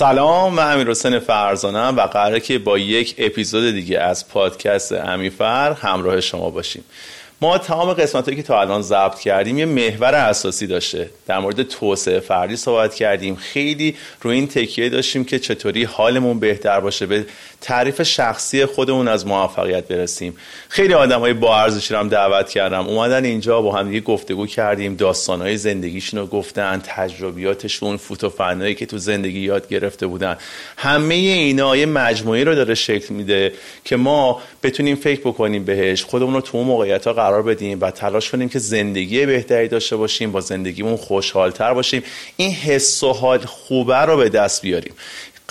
سلام من امیر حسین فرزانم و قراره که با یک اپیزود دیگه از پادکست امیفر همراه شما باشیم. ما تمام قسمت که تا الان ضبط کردیم یه محور اساسی داشته. در مورد توسعه فردی صحبت کردیم. خیلی روی این تکیه داشتیم که چطوری حالمون بهتر باشه به تعریف شخصی خودمون از موفقیت برسیم. خیلی آدم های با ارزشی هم دعوت کردم. اومدن اینجا با هم یه گفتگو کردیم. داستانهای زندگیشون رو گفتن تجربیاتشون فوتوفنایی که تو زندگی یاد گرفته بودن. همه اینا یه مجموعی رو داره شکل میده که ما بتونیم فکر بکنیم بهش خودمون رو تو اون موقعیت ها قرار بدیم و تلاش کنیم که زندگی بهتری داشته باشیم با زندگیمون خوشحالتر باشیم. این حس و حال خوبه رو به دست بیاریم.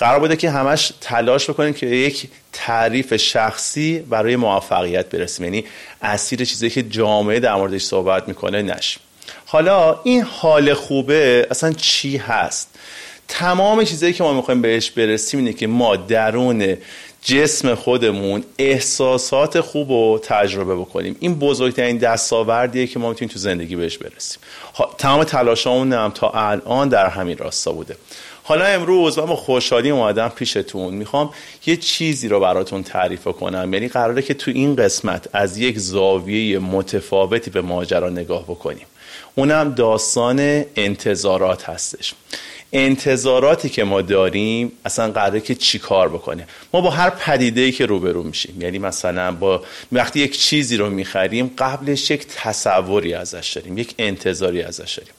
قرار بوده که همش تلاش بکنیم که یک تعریف شخصی برای موفقیت برسیم. یعنی اسیر چیزی که جامعه در موردش صحبت می‌کنه نشیم. حالا این حال خوبه اصلا چی هست؟ تمام چیزایی که ما می‌خوایم بهش برسیم اینه که ما درون جسم خودمون احساسات خوب رو تجربه بکنیم. این بزرگترین دستاوردیه که ما می‌تونیم تو زندگی بهش برسیم. تمام تلاشامون هم تا الان در همین راستا بوده. حالا امروز من با خوشحالی اومدم پیشتون. می‌خوام یه چیزی رو براتون تعریف کنم. یعنی قراره که تو این قسمت از یک زاویه متفاوتی به ماجرا نگاه بکنیم. اونم داستان انتظارات هستش. انتظاراتی که ما داریم اصلا قراره که چی کار بکنه؟ ما با هر پدیده که روبرو میشیم. یعنی مثلا با وقتی یک چیزی رو می‌خریم قبلش یک تصوری ازش داریم یک انتظاری ازش داریم.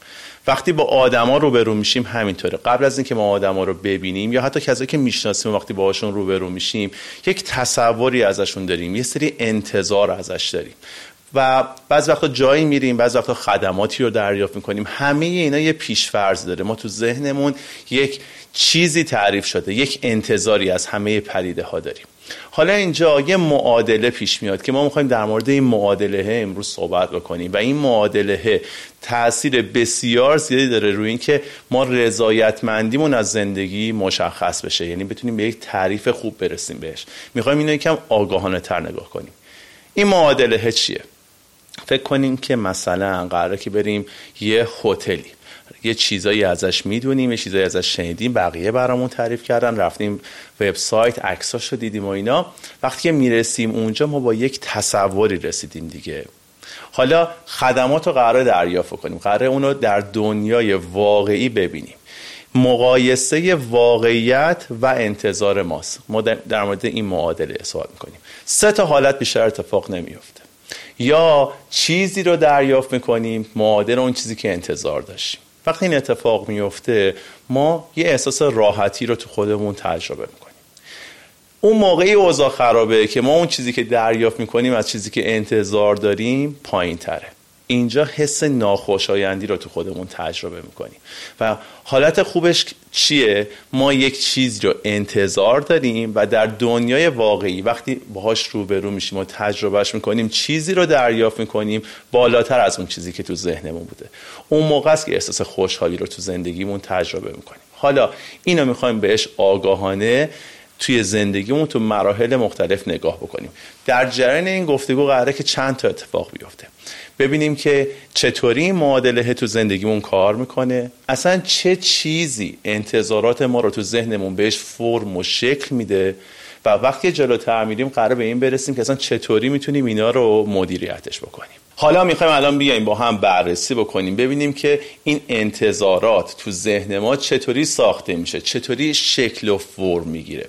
وقتی با آدما روبرو میشیم همینطوره. قبل از اینکه ما آدما رو ببینیم یا حتی کسایی که می‌شناسیم وقتی باهاشون روبرو میشیم یک تصوری ازشون داریم یه سری انتظار ازش داریم. و بعض وقتا جایی میریم بعض وقتا خدماتی رو دریافت می‌کنیم. همه اینا یه پیشفرض داره. ما تو ذهنمون یک چیزی تعریف شده یک انتظاری از همه پدیده ها داریم. حالا اینجا یه معادله پیش میاد که ما می‌خوایم در مورد این معادله امروز صحبت بکنیم و این معادله تاثیر بسیار زیادی داره روی اینکه ما رضایتمندیمون از زندگی مشخص بشه. یعنی بتونیم به یک تعریف خوب برسیم بهش. می‌خوایم اینو یکم آگاهانه تر نگاه کنیم. این معادله چیه؟ فکر کنیم که مثلا قراره که بریم یه هتلی. یه چیزایی ازش می‌دونیم یه چیزایی ازش شنیدیم بقیه برامون تعریف کردن رفتیم وبسایت عکساشو دیدیم و اینا. وقتی که می‌رسیم اونجا ما با یک تصوری رسیدیم دیگه. حالا خدمات رو قرار دریافت کنیم. قرار اونو در دنیای واقعی ببینیم. مقایسه واقعیت و انتظار ماست. ما در مورد این معادله صحبت می‌کنیم. سه تا حالت بیشتر اتفاق نمیفته یا چیزی رو دریافت می‌کنیم معادل اون چیزی که انتظار داشتیم. وقتی این اتفاق میفته ما یه احساس راحتی رو تو خودمون تجربه می‌کنیم. اون موقعی اوضاع خرابه که ما اون چیزی که دریافت می‌کنیم از چیزی که انتظار داریم پایین تره اینجا حس ناخوشایندی رو تو خودمون تجربه می‌کنیم و حالت خوبش چیه؟ ما یک چیز رو انتظار داریم و در دنیای واقعی وقتی باهاش روبرو میشیم و تجربهش می‌کنیم چیزی رو دریافت می‌کنیم بالاتر از اون چیزی که تو ذهنمون بوده. اون موقع است که احساس خوشحالی رو تو زندگیمون تجربه می‌کنیم. حالا اینو می‌خوایم بهش آگاهانه توی زندگیمون تو مراحل مختلف نگاه بکنیم. در جریان این گفتگو قراره که چند تا اتفاق بیفته. ببینیم که چطوری معادله تو زندگیمون کار می‌کنه. اصلا چه چیزی انتظارات ما رو تو ذهنمون بهش فرم و شکل میده و وقتی جلوتر میریم قرار به این برسیم که اصلا چطوری می‌تونیم اینا رو مدیریتش بکنیم. حالا می‌خوایم الان بیایم با هم بررسی بکنیم ببینیم که این انتظارات تو ذهن ما چطوری ساخته میشه چطوری شکل و فرم می‌گیره.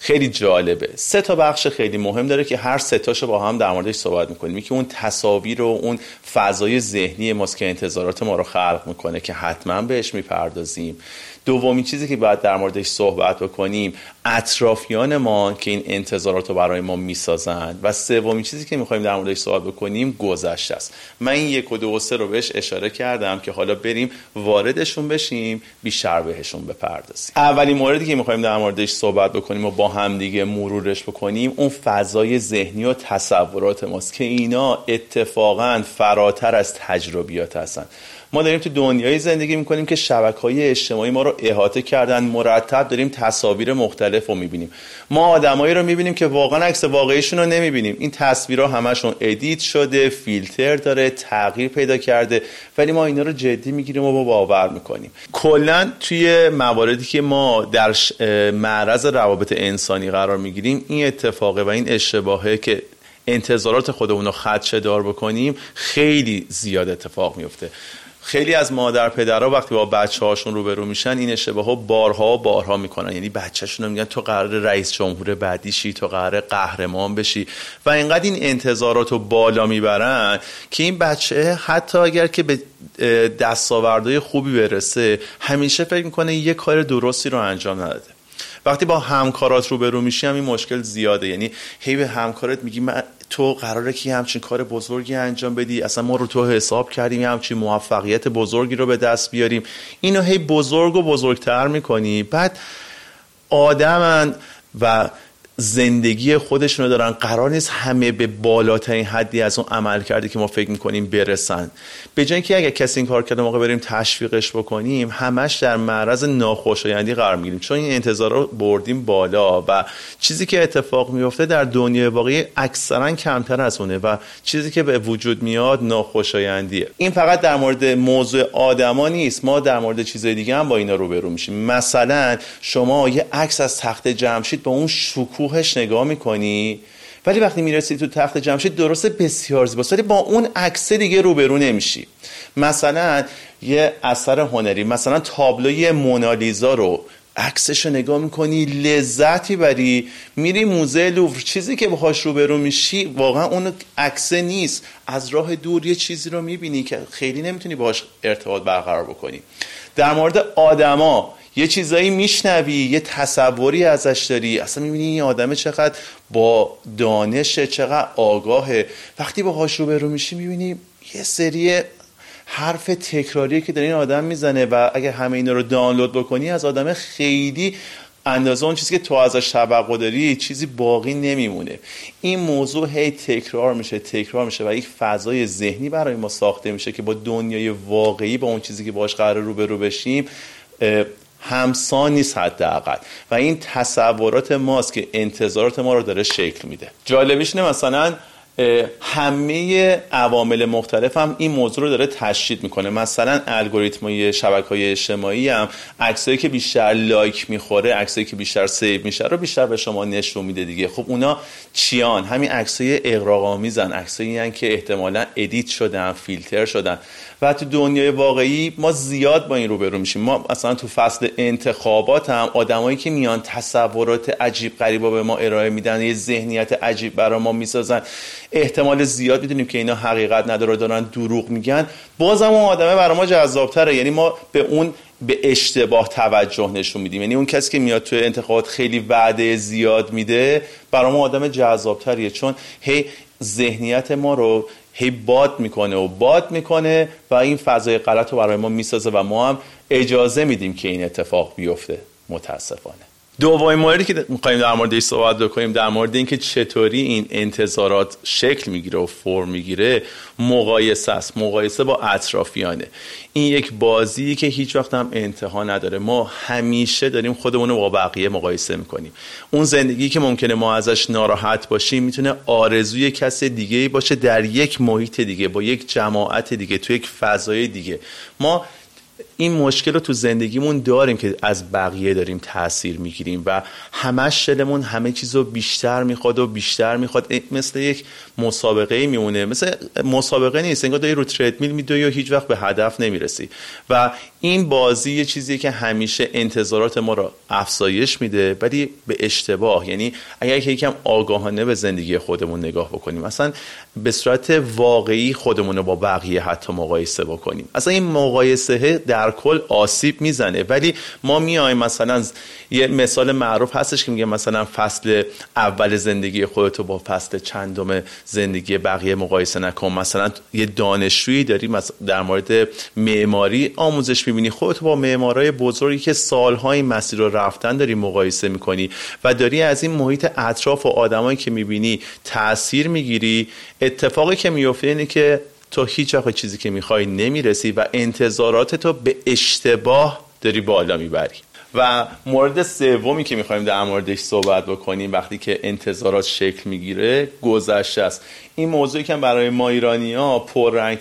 خیلی جالبه. سه تا بخش خیلی مهم داره که هر سه تاشو با هم در موردش صحبت می‌کنیم. که اون تصاویر و اون فضای ذهنی ماست که انتظارات ما رو خلق می‌کنه که حتما بهش می‌پردازیم. دومین چیزی که باید در موردش صحبت بکنیم اطرافیان ما که این انتظارات رو برای ما می‌سازند و سومین چیزی که می‌خوایم در موردش صحبت بکنیم گذشته است. من این یک و دو و سه رو بهش اشاره کردم که حالا بریم واردشون بشیم بیشتر بهشون بپردازیم. اولین موردی که می‌خوایم در موردش صحبت بکنیم و با هم دیگه مرورش بکنیم اون فضای ذهنی و تصورات ماست که اینا اتفاقا فراتر از تجربیات هستن. ما داریم تو دنیای زندگی می‌کنیم که شبکه های اجتماعی ما رو احاطه کردن مرتب داریم تصاویر مختلف رو می‌بینیم. ما آدمایی رو می‌بینیم که واقعا عکس واقعیشون رو نمی‌بینیم. این تصویرها همشون ادیت شده فیلتر داره تغییر پیدا کرده ولی ما اینا رو جدی می‌گیریم و با باور می‌کنیم. کلا توی مواردی که ما در معرض روابط انسانی قرار می‌گیریم این اتفاقه و این اشتباهه که انتظارات خودمون رو خدشه دار بکنیم خیلی زیاد اتفاق میفته خیلی از مادر پدرها وقتی با بچه هاشون روبرو میشن این اشتباه ها بارها بارها می‌کنن. یعنی بچهشون میگن تو قرار رئیس جمهور بعدی شی تو قرار قهرمان بشی. و اینقدر این انتظارات رو بالا می‌برن که این بچه حتی اگر که به دستاوردهای خوبی برسه همیشه فکر می‌کنه یه کار درستی رو انجام نداده. وقتی با همکارات روبرو میشی هم این مشکل زیاده. یعنی هی به همکارت میگی من تو قراره که همچین کار بزرگی انجام بدی؟ اصلا ما رو تو حساب کردیم همچین موفقیت بزرگی رو به دست بیاریم. اینو هی بزرگ و بزرگتر می‌کنی. بعد آدمن و زندگی خودشون رو دارن. قرار نیست همه به بالاترین حدی از اون عمل کرده که ما فکر می‌کنیم برسن. به جای که اگر کسی این کار کرده موقع بریم تشویقش بکنیم همش در معرض ناخوشایندی قرار می‌گیریم. چون این انتظار رو بردیم بالا و چیزی که اتفاق میفته در دنیای واقعی اکثرا کمتر از اونه و چیزی که به وجود میاد ناخوشایندیه. این فقط در مورد موضوع آدما نیست. ما در مورد چیزای دیگه هم با اینا روبرو میشیم. مثلا شما یه عکس از تخت جمشید با اون شکوه کوهش نگاه می‌کنی ولی وقتی می‌رسی تو تخت جمشید درسته بسیار زیباست ولی با اون عکس دیگه روبرو نمیشی. مثلا یه اثر هنری مثلا تابلوی مونالیزا رو عکسش رو نگاه می‌کنی لذتی بری میری موزه لوور چیزی که باهاش روبرو میشی واقعا اون عکسه نیست. از راه دور یه چیزی رو می‌بینی که خیلی نمی‌تونی باهاش ارتباط برقرار بکنی. در مورد آدما یه چیزایی میشنوی یه تصوری ازش داری. اصلا می‌بینی این آدمه چقدر با دانش چقدر آگاهه. وقتی باهاش روبرو میشی می‌بینی یه سری حرف تکراریه که در این آدم می‌زنه و اگه همه اینا رو دانلود بکنی از آدم خیلی اندازه اون چیزی که تو ازش توقع داری چیزی باقی نمیمونه. این موضوع هی تکرار میشه تکرار میشه و یک فضای ذهنی برای ما ساخته میشه که با دنیای واقعی با اون چیزی که باش قرار رو به رو بشیم همسان نیست حداقل. و این تصورات ماست که انتظارات ما رو داره شکل میده. جالبیش نه مثلا همه عوامل مختلف هم این موضوع رو داره تشدید می‌کنه. مثلا الگوریتم شبکه های اجتماعی هم عکسایی که بیشتر لایک می‌خوره عکسایی که بیشتر save میشه رو بیشتر به شما نشون میده دیگه. خب اونا چیان؟ همین عکسای اغراق‌آمیزن. عکسایی که احتمالا edit شدن فیلتر شدن. و تو دنیای واقعی ما زیاد با این روبرو میشیم. ما مثلا تو فصل انتخابات هم آدمایی که میان تصورات عجیب غریبا به ما ارائه میدن یه ذهنیت عجیب برای ما می‌سازن. احتمال زیاد می‌دونیم که اینا حقیقت نداره دارن دروغ میگن. بازم اون آدمه برای ما جذابتره. یعنی ما به اون به اشتباه توجه نشون میدیم. یعنی اون کسی که میاد توی انتخابات خیلی وعده زیاد میده برای ما آدم جذابتریه. چون هی ذهنیت ما رو هی باد می‌کنه و باد می‌کنه و این فضای غلط رو برای ما می‌سازه و ما هم اجازه میدیم که این اتفاق بیفته. متاسفانه. دومین موردی که می‌خوایم در موردش صحبت بکنیم در مورد اینکه چطوری این انتظارات شکل می‌گیره و فرم می‌گیره مقایسه است. مقایسه با اطرافیانه. این یک بازی که هیچ وقت هم انتها نداره. ما همیشه داریم خودمون رو با بقیه مقایسه می‌کنیم. اون زندگی که ممکنه ما ازش ناراحت باشیم می‌تونه آرزوی کس دیگه باشه در یک محیط دیگه با یک جماعت دیگه تو یک فضای دیگه. ما این مشکل رو تو زندگیمون داریم که از بقیه داریم تاثیر می‌گیریم و همش شلمون همه چیز رو بیشتر می‌خواد و بیشتر می‌خواد. مثل یک مسابقه میمونه. مثل مسابقه نیست. انگار داری رو تردمیل میدوی و هیچ وقت به هدف نمی‌رسی. و این بازی یه چیزی که همیشه انتظارات ما رو افزایش میده ولی به اشتباه. یعنی اگر یکم آگاهانه به زندگی خودمون نگاه بکنیم. مثلا به صورت واقعی خودمون رو با بقیه حتی مقایسه بکنیم. اصلا این مقایسه در کل آسیب می‌زنه. ولی ما میایم مثلا یه مثال معروف هستش که میگه مثلا فصل اول زندگی خودتو با فصل چندم زندگی بقیه مقایسه نکن. مثلا یه دانشجویی داری در مورد معماری آموزش می‌بینی. خودتو با معمارای بزرگی که سالها این مسیر رو رفتن داری مقایسه می‌کنی و داری از این محیط اطراف و آدمایی که می‌بینی تاثیر می‌گیری. اتفاقی که میفته اینه که تو هیچ وقت چیزی که می‌خوای نمی‌رسی و انتظارات تو به اشتباه داری بالا می‌بری. و مورد سومی که می‌خوایم در موردش صحبت بکنیم وقتی که انتظارات شکل می‌گیره گذشته است. این موضوعی که برای ما ایرانی ها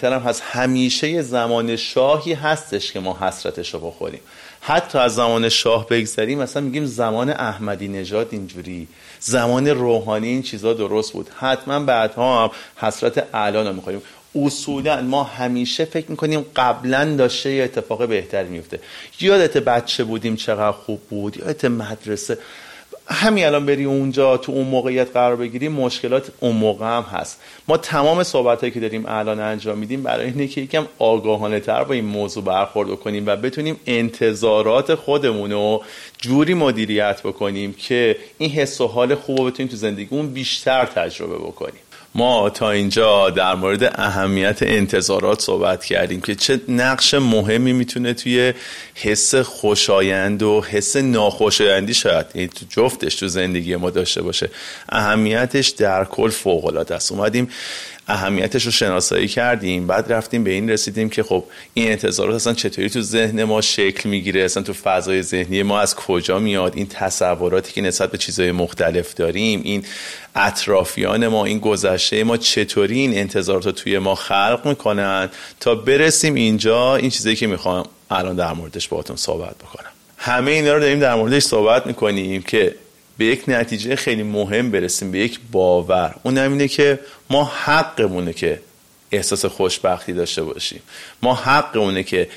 هم هست. همیشه زمان شاهی هستش که ما حسرتش رو بخوریم. حتی از زمان شاه بگذریم مثلا میگیم زمان احمدی نژاد اینجوری. زمان روحانی این چیزا درست بود. حتما بعدها هم حسرت الان رو می‌خوریم. اصولا ما همیشه فکر می‌کنیم قبلا داشته یه اتفاق بهتری میفته یادت بچه بودیم چقدر خوب بود یادت مدرسه همین الان بری اونجا تو اون موقعیت قرار بگیری مشکلات اون موقع هم هست. ما تمام صحبت هایی که داریم الان انجام میدیم برای اینه که یکم آگاهانه تر با این موضوع برخورد کنیم و بتونیم انتظارات خودمون رو جوری مدیریت بکنیم که این حس و حال خوب رو بتونیم تو زندگیمون بیشتر تجربه بکنیم. ما تا اینجا در مورد اهمیت انتظارات صحبت کردیم که چه نقش مهمی می‌تونه توی حس خوشایند و حس ناخوشایندی شاید یعنی تو جفتش تو زندگی ما داشته باشه. اهمیتش در کل فوق العاده است. اومدیم اهمیتش رو شناسایی کردیم بعد رفتیم به این رسیدیم که خب این انتظارات اصلا چطوری تو ذهن ما شکل می‌گیره؟ اصلا تو فضای ذهنی ما از کجا میاد؟ این تصوراتی که نسبت به چیزهای مختلف داریم این اطرافیان ما این گذشته ما چطوری این انتظارات رو توی ما خلق می‌کنن؟ تا برسیم اینجا این چیزی که می‌خوام الان در موردش باهاتون صحبت بکنم. همه اینا رو داریم در موردش صحبت می‌کنیم که به یک نتیجه خیلی مهم برسیم به یک باور. اون اینه که ما حقمونه که احساس خوشبختی داشته باشیم. ما حقمونه که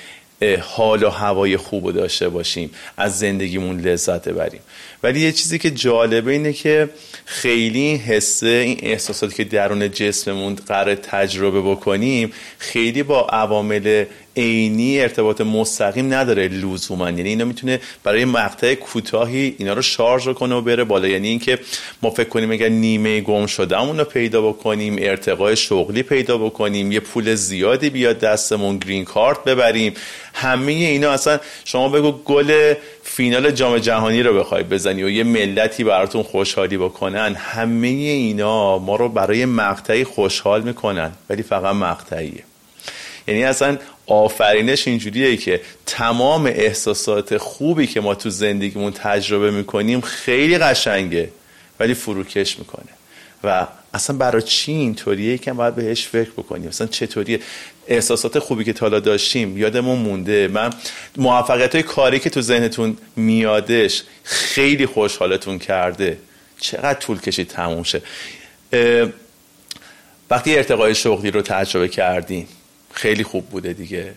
حال و هوای خوب داشته باشیم از زندگیمون لذت ببریم. ولی یه چیزی که جالبه اینه که خیلی این حسه این احساساتی که درون جسممون قرار تجربه بکنیم خیلی با عوامل عینی ارتباط مستقیم نداره لزوما. یعنی اینا می‌تونه برای مقطع کوتاهی اینا رو شارژ کنه و بره بالا. یعنی اینکه ما فکر کنیم اگر نیمه گم شدهمون رو پیدا بکنیم ارتقای شغلی پیدا بکنیم یه پول زیادی بیاد دستمون گرین کارت ببریم. همه اینا اصلا شما بگو گل فینال جام جهانی رو بخوای بزنی و یه ملتی براتون خوشحالی بکنن. همه اینا ما رو برای مقطعی خوشحال می‌کنن. ولی فقط مقطعیه. یعنی اصلا آفرینش اینجوریه که تمام احساسات خوبی که ما تو زندگیمون تجربه می‌کنیم خیلی قشنگه ولی فروکش می‌کنه. و اصلا برای چی اینطوریه که باید بهش فکر بکنیم؟ اصلا چطوریه؟ احساسات خوبی که تالا داشتیم یادمون مونده. من موفقیت های کاری که تو ذهنتون میادش خیلی خوشحالتون کرده. چقدر طول کشید تموم شه. وقتی ارتقای شغلی رو تجربه کردیم خیلی خوب بوده دیگه.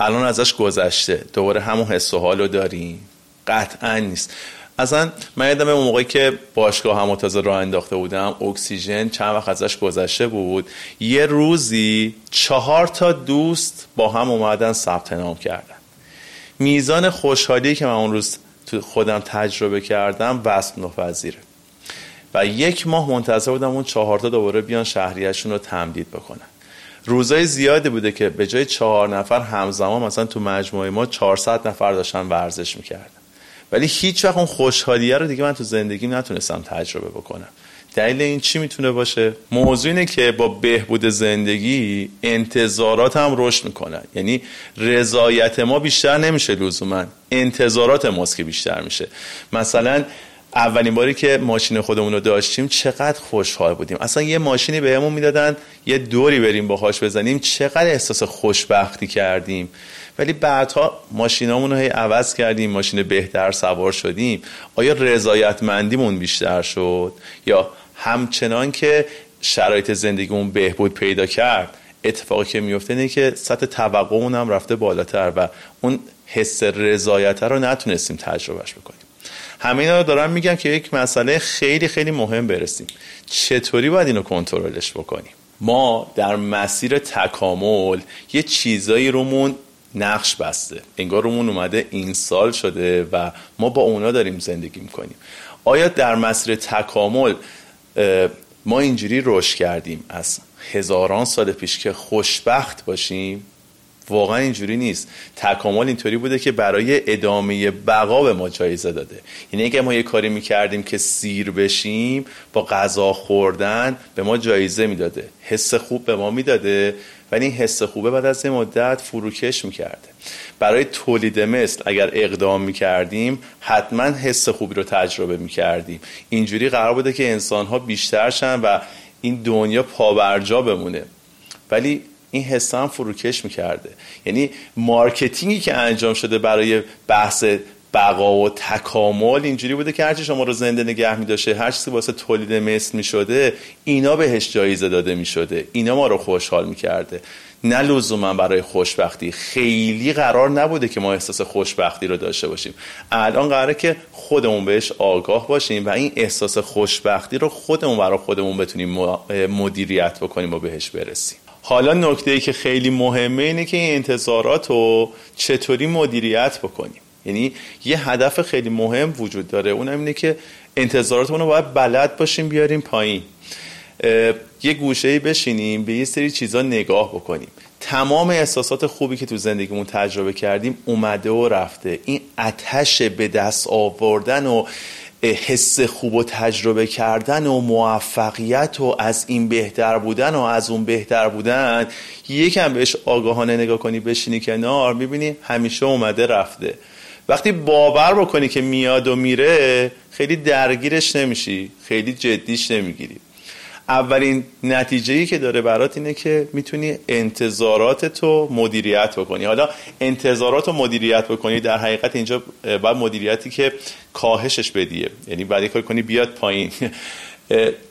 الان ازش گذشته. دوباره همون حس و حال رو داریم. قطعا نیست. اصلا من یادم اون موقعی که باشگاه هم تازه راه انداخته بودم اکسیژن چند وقت ازش گذشته بود. یه روزی چهار تا دوست با هم اومدن ثبت نام کردن. میزان خوشحالی که من اون روز تو خودم تجربه کردم وصف نپذیره و یک ماه منتظر بودم اون چهار تا دوباره بیان شهریهشون رو تمدید بکنن. روزای زیادی بوده که به جای چهار نفر همزمان مثلا تو مجموعه ما 400 نفر داشتن ورزش می‌کردن. ولی هیچ وقت اون خوشحالیه رو دیگه من تو زندگی نتونستم تجربه بکنم. دلیل این چی می‌تونه باشه؟ موضوع اینه که با بهبود زندگی انتظارات هم رشد می‌کنن. یعنی رضایت ما بیشتر نمیشه لزوما. انتظارات ماست که بیشتر میشه. مثلا اولین باری که ماشین خودمون رو داشتیم چقدر خوشحال بودیم. اصلا یه ماشینی بهمون می‌دادن یه دوری بریم باهاش بزنیم چقدر احساس خوشبختی کردیم. ولی بعدها ماشینامون رو هی عوض کردیم ماشین بهتر سوار شدیم. آیا رضایتمندیمون بیشتر شد؟ یا همچنان که شرایط زندگیمون بهبود پیدا کرد اتفاقی که میفته اینه که سطح توقعمون هم رفته بالاتر و اون حس رضایت رو نتونستیم تجربهش بکنیم. همه اینا رو دارم میگم که یک مسئله خیلی خیلی مهم برسیم. چطوری باید اینو کنترلش بکنیم؟ ما در مسیر تکامل یه چیزایی رومون نقش بسته. انگار رومون اومده این سال شده و ما با اونا داریم زندگی می‌کنیم. آیا در مسیر تکامل ما اینجوری رشد کردیم از هزاران سال پیش که خوشبخت باشیم؟ واقعا اینجوری نیست. تکامل اینطوری بوده که برای ادامه بقا به ما جایزه داده. یعنی اگه ما یه کاری می‌کردیم که سیر بشیم با غذا خوردن به ما جایزه می‌داده. حس خوب به ما می‌داده. ولی این حس خوبه بعد از این مدت فروکش می‌کرده. برای تولید مثل اگر اقدام می‌کردیم حتما حس خوبی رو تجربه می‌کردیم. اینجوری قرار بوده که انسان ها بیشتر شن و این دنیا پابرجا بمونه. ولی این حس هم فروکش می‌کرده. یعنی مارکتینگی که انجام شده برای بحث بقا و تکامل اینجوری بوده که هرچی شما رو زنده نگه می داشته هر چیزی واسه تولید مثل می شده اینا بهش جایزه داده می شده اینا ما رو خوشحال می کرده نه لزوما برای خوشبختی. خیلی قرار نبوده که ما احساس خوشبختی رو داشته باشیم. الان قراره که خودمون بهش آگاه باشیم و این احساس خوشبختی رو خودمون برای خودمون بتونیم مدیریت بکنیم و بهش برسیم. حالا نکته ای که خیلی مهمه اینه که این انتظارات رو چطوری مدیریت بکنیم. یعنی یه هدف خیلی مهم وجود داره. اونم اینه که انتظاراتمون رو باید بلد باشیم بیاریم پایین. یه گوشه بشینیم به یه سری چیزا نگاه بکنیم. تمام احساسات خوبی که تو زندگیمون تجربه کردیم اومده و رفته. این اتش به دست آوردن و حس خوب و تجربه کردن و موفقیت و از این بهتر بودن و از اون بهتر بودن یکم بهش آگاهانه نگاه کنی بشینی کنار می‌بینی همیشه اومده رفته. وقتی باور بکنی که میاد و میره خیلی درگیرش نمیشی خیلی جدیش نمی‌گیری. اولین نتیجه ای که داره برات اینه که می‌تونی انتظارات تو مدیریت بکنی. حالا انتظارات رو مدیریت بکنی در حقیقت اینجا باید مدیریتی که کاهشش بدیه. یعنی بعد کار کنی بیاد پایین.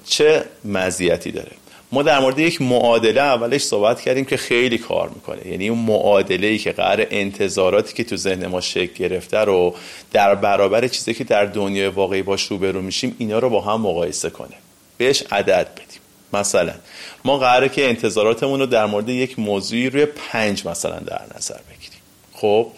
چه مزیتی داره؟ ما در مورد یک معادله اولش صحبت کردیم که خیلی کار می‌کنه. یعنی اون معادله ای که قرار انتظاراتی که تو ذهن ما شکل گرفته رو در برابر چیزی که در دنیای واقعی باش روبرو میشیم اینا رو با هم مقایسه کنه. بهش عدد بدیم. مثلا ما قراره که انتظاراتمون رو در مورد یک موضوعی روی پنج مثلا در نظر بگیریم. خب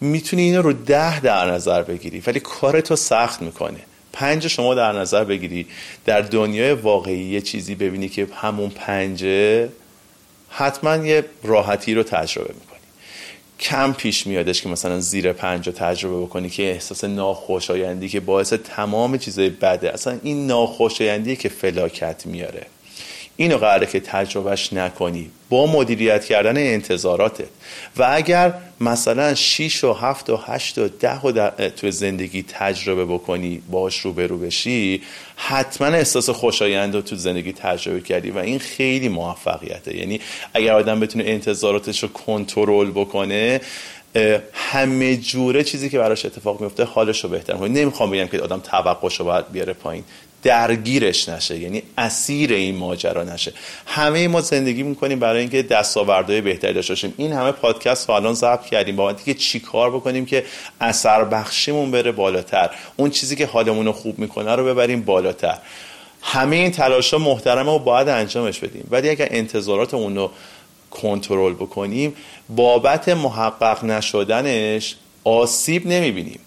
می‌تونی اینو رو ده در نظر بگیری ولی کارتو سخت می‌کنه. پنج شما در نظر بگیری در دنیای واقعی یه چیزی ببینی که همون پنجه حتما یه راحتی رو تجربه می‌کنی کم پیش میادش که مثلا زیر پنج رو تجربه بکنی که احساس ناخوشایندی که باعث تمام چیزای بده. اصلا این ناخوشایندی که فلاکت میاره. اینو قراره که تجربهش نکنی. با مدیریت کردن انتظاراتت و اگر مثلا 6 و 7 و 8 و 10 و تو زندگی تجربه بکنی باش روبرو بشی حتما احساس خوشایند رو تو زندگی تجربه کردی و این خیلی موفقیته. یعنی اگر آدم بتونه انتظاراتش رو کنترل بکنه همه جوره چیزی که براش اتفاق میفته حالش رو بهتر کنه نمی‌خوام بگم که آدم توقعش رو باید بیاره پایین. درگیرش نشه یعنی اسیر این ماجرا نشه. همه ما زندگی می‌کنیم برای اینکه دستاوردهای بهتری داشته باشیم. این همه پادکست رو الان ضبط کردیم با که چی کار بکنیم که اثر بخشیمون بره بالاتر. اون چیزی که حالمون رو خوب می‌کنه رو ببریم بالاتر. همه این تلاش ها محترمه و باید انجامش بدیم. ولی اگر انتظاراتمون رو کنترل بکنیم بابت محقق نشدنش آسیب نمی‌بینیم.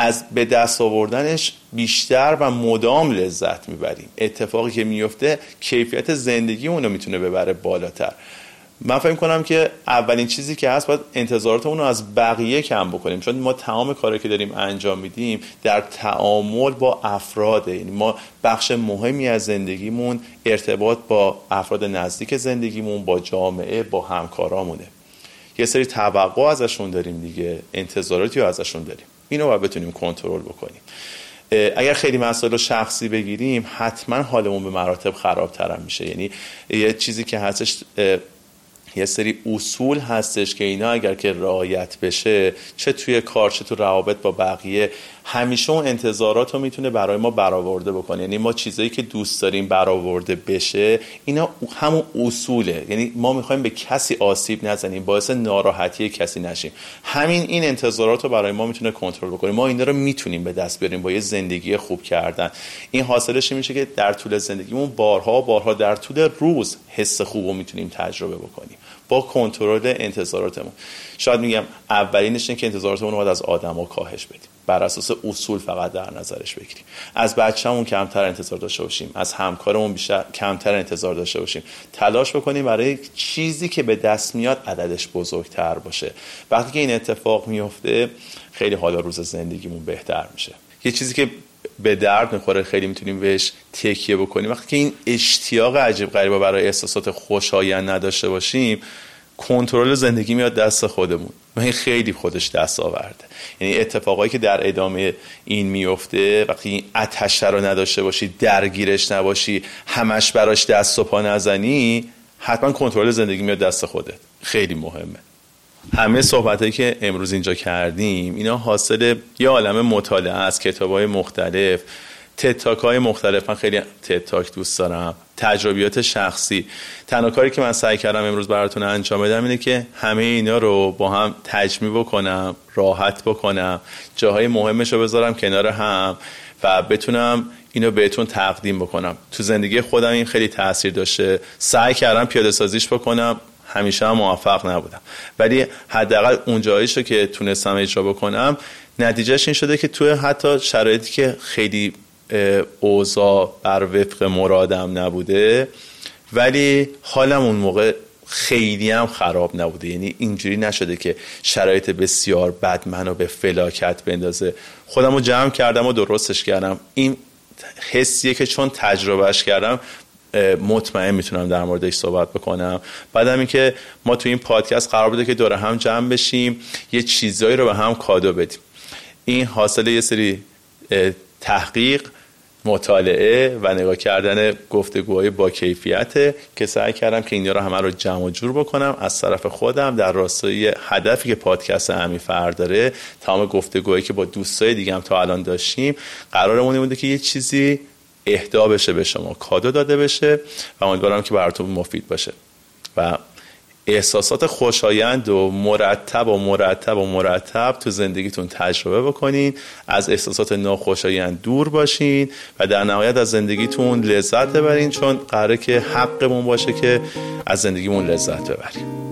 از به دست آوردنش بیشتر و مدام لذت می‌بریم. اتفاقی که میفته کیفیت زندگی اونو می‌تونه ببره بالاتر. من فکر کنم که اولین چیزی که هست باید انتظارات رو از بقیه کم بکنیم. چون ما تمام کاری که داریم انجام میدیم در تعامل با افراده یعنی ما بخش مهمی از زندگیمون ارتباط با افراد نزدیک زندگیمون با جامعه با همکارامونه. یه سری توقع ازشون داریم دیگه. انتظاراتی ازشون داریم. اینو باید بتونیم کنترل بکنیم. اگر خیلی مسائل شخصی بگیریم حتما حالمون به مراتب خرابتر میشه. یعنی یه چیزی که هستش یه سری اصول هستش که اینا اگر که رعایت بشه چه توی کار چه تو روابط با بقیه همیشه اون انتظارات رو می‌تونه برای ما برآورده بکنه. یعنی ما چیزایی که دوست داریم برآورده بشه اینا همون اصوله. یعنی ما می‌خوایم به کسی آسیب نزنیم باعث ناراحتی کسی نشیم. همین این انتظارات رو برای ما می‌تونه کنترل بکنه. ما اینا رو می‌تونیم به دست بیاریم با یه زندگی خوب کردن. این حاصلش میشه که در طول زندگیمون بارها بارها در طول روز حس خوب رو می‌تونیم تجربه بکنیم. با کنترل انتظاراتمون. شاید میگم اولینش که انتظاراتمون رو از آدما کاهش بدیم. بر اساس اصول فقط در نظرش بگیریم. از بچه‌مون کمتر انتظار داشته باشیم. از همکارمون بیشتر کمتر انتظار داشته باشیم. تلاش بکنیم برای چیزی که به دست میاد عددش بزرگتر باشه. وقتی که این اتفاق میفته خیلی حالا روز زندگیمون بهتر میشه. یه چیزی که به درد می‌خوره خیلی می‌تونیم بهش تکیه بکنیم. وقتی که این اشتیاق عجیب غریبه برای احساسات خوشایند نداشته باشیم کنترل زندگی میاد دست خودمون. و این خیلی خودش دست آورده. یعنی اتفاقایی که در ادامه این میفته وقتی این اتش رو نداشته باشی درگیرش نباشی همش براش دست و پا نزنی حتما کنترل زندگی میاد دست خودت. خیلی مهمه. همه صحبت که امروز اینجا کردیم اینا حاصل یه عالم مطالعه از کتاب های مختلف. تتاک های مختلف. من خیلی تتاک دوست دارم. تجربیات شخصی. تنها کاری که من سعی کردم امروز براتون انجام بدم اینه که همه اینا رو با هم تجمیع بکنم راحت بکنم. جاهای مهمش رو بذارم کنار هم و بتونم اینو بهتون تقدیم بکنم. تو زندگی خودم این خیلی تاثیر داشته. سعی کردم پیاده سازیش بکنم. همیشه هم موفق نبودم. ولی حداقل اون رو که تونستم اجرا بکنم نتیجهش این شده که تو حتی شرایطی که خیلی اوضاع بر وفق مرادم نبوده ولی حالم اون موقع خیلی هم خراب نبوده. یعنی اینجوری نشده که شرایط بسیار بد منو به فلاکت بندازه. خودم رو جمع کردم و درستش کردم. این حسیه که چون تجربهش کردم مطمئن می‌تونم در موردش صحبت بکنم. بعدم اینکه ما تو این پادکست قرار بوده که دور هم جمع بشیم یه چیزایی رو به هم کادو بدیم. این حاصل یه سری تحقیق مطالعه و نگاه کردن گفتگوهای با کیفیت که سعی کردم که اینا رو همه رو جمع و جور بکنم. از طرف خودم در راستای هدفی که پادکست امی فر داره تمام گفتگوهایی که با دوستای دیگه هم تا الان داشتیم قرارمون بوده که یه چیزی اهدا بشه به شما کادو داده بشه و امیدوارم که براتون مفید باشه. و احساسات خوشایند و مرتب و مرتب و مرتب تو زندگیتون تجربه بکنین از احساسات ناخوشایند دور باشین و در نهایت از زندگیتون لذت ببرین چون قراره که حقمون باشه که از زندگیمون لذت ببریم.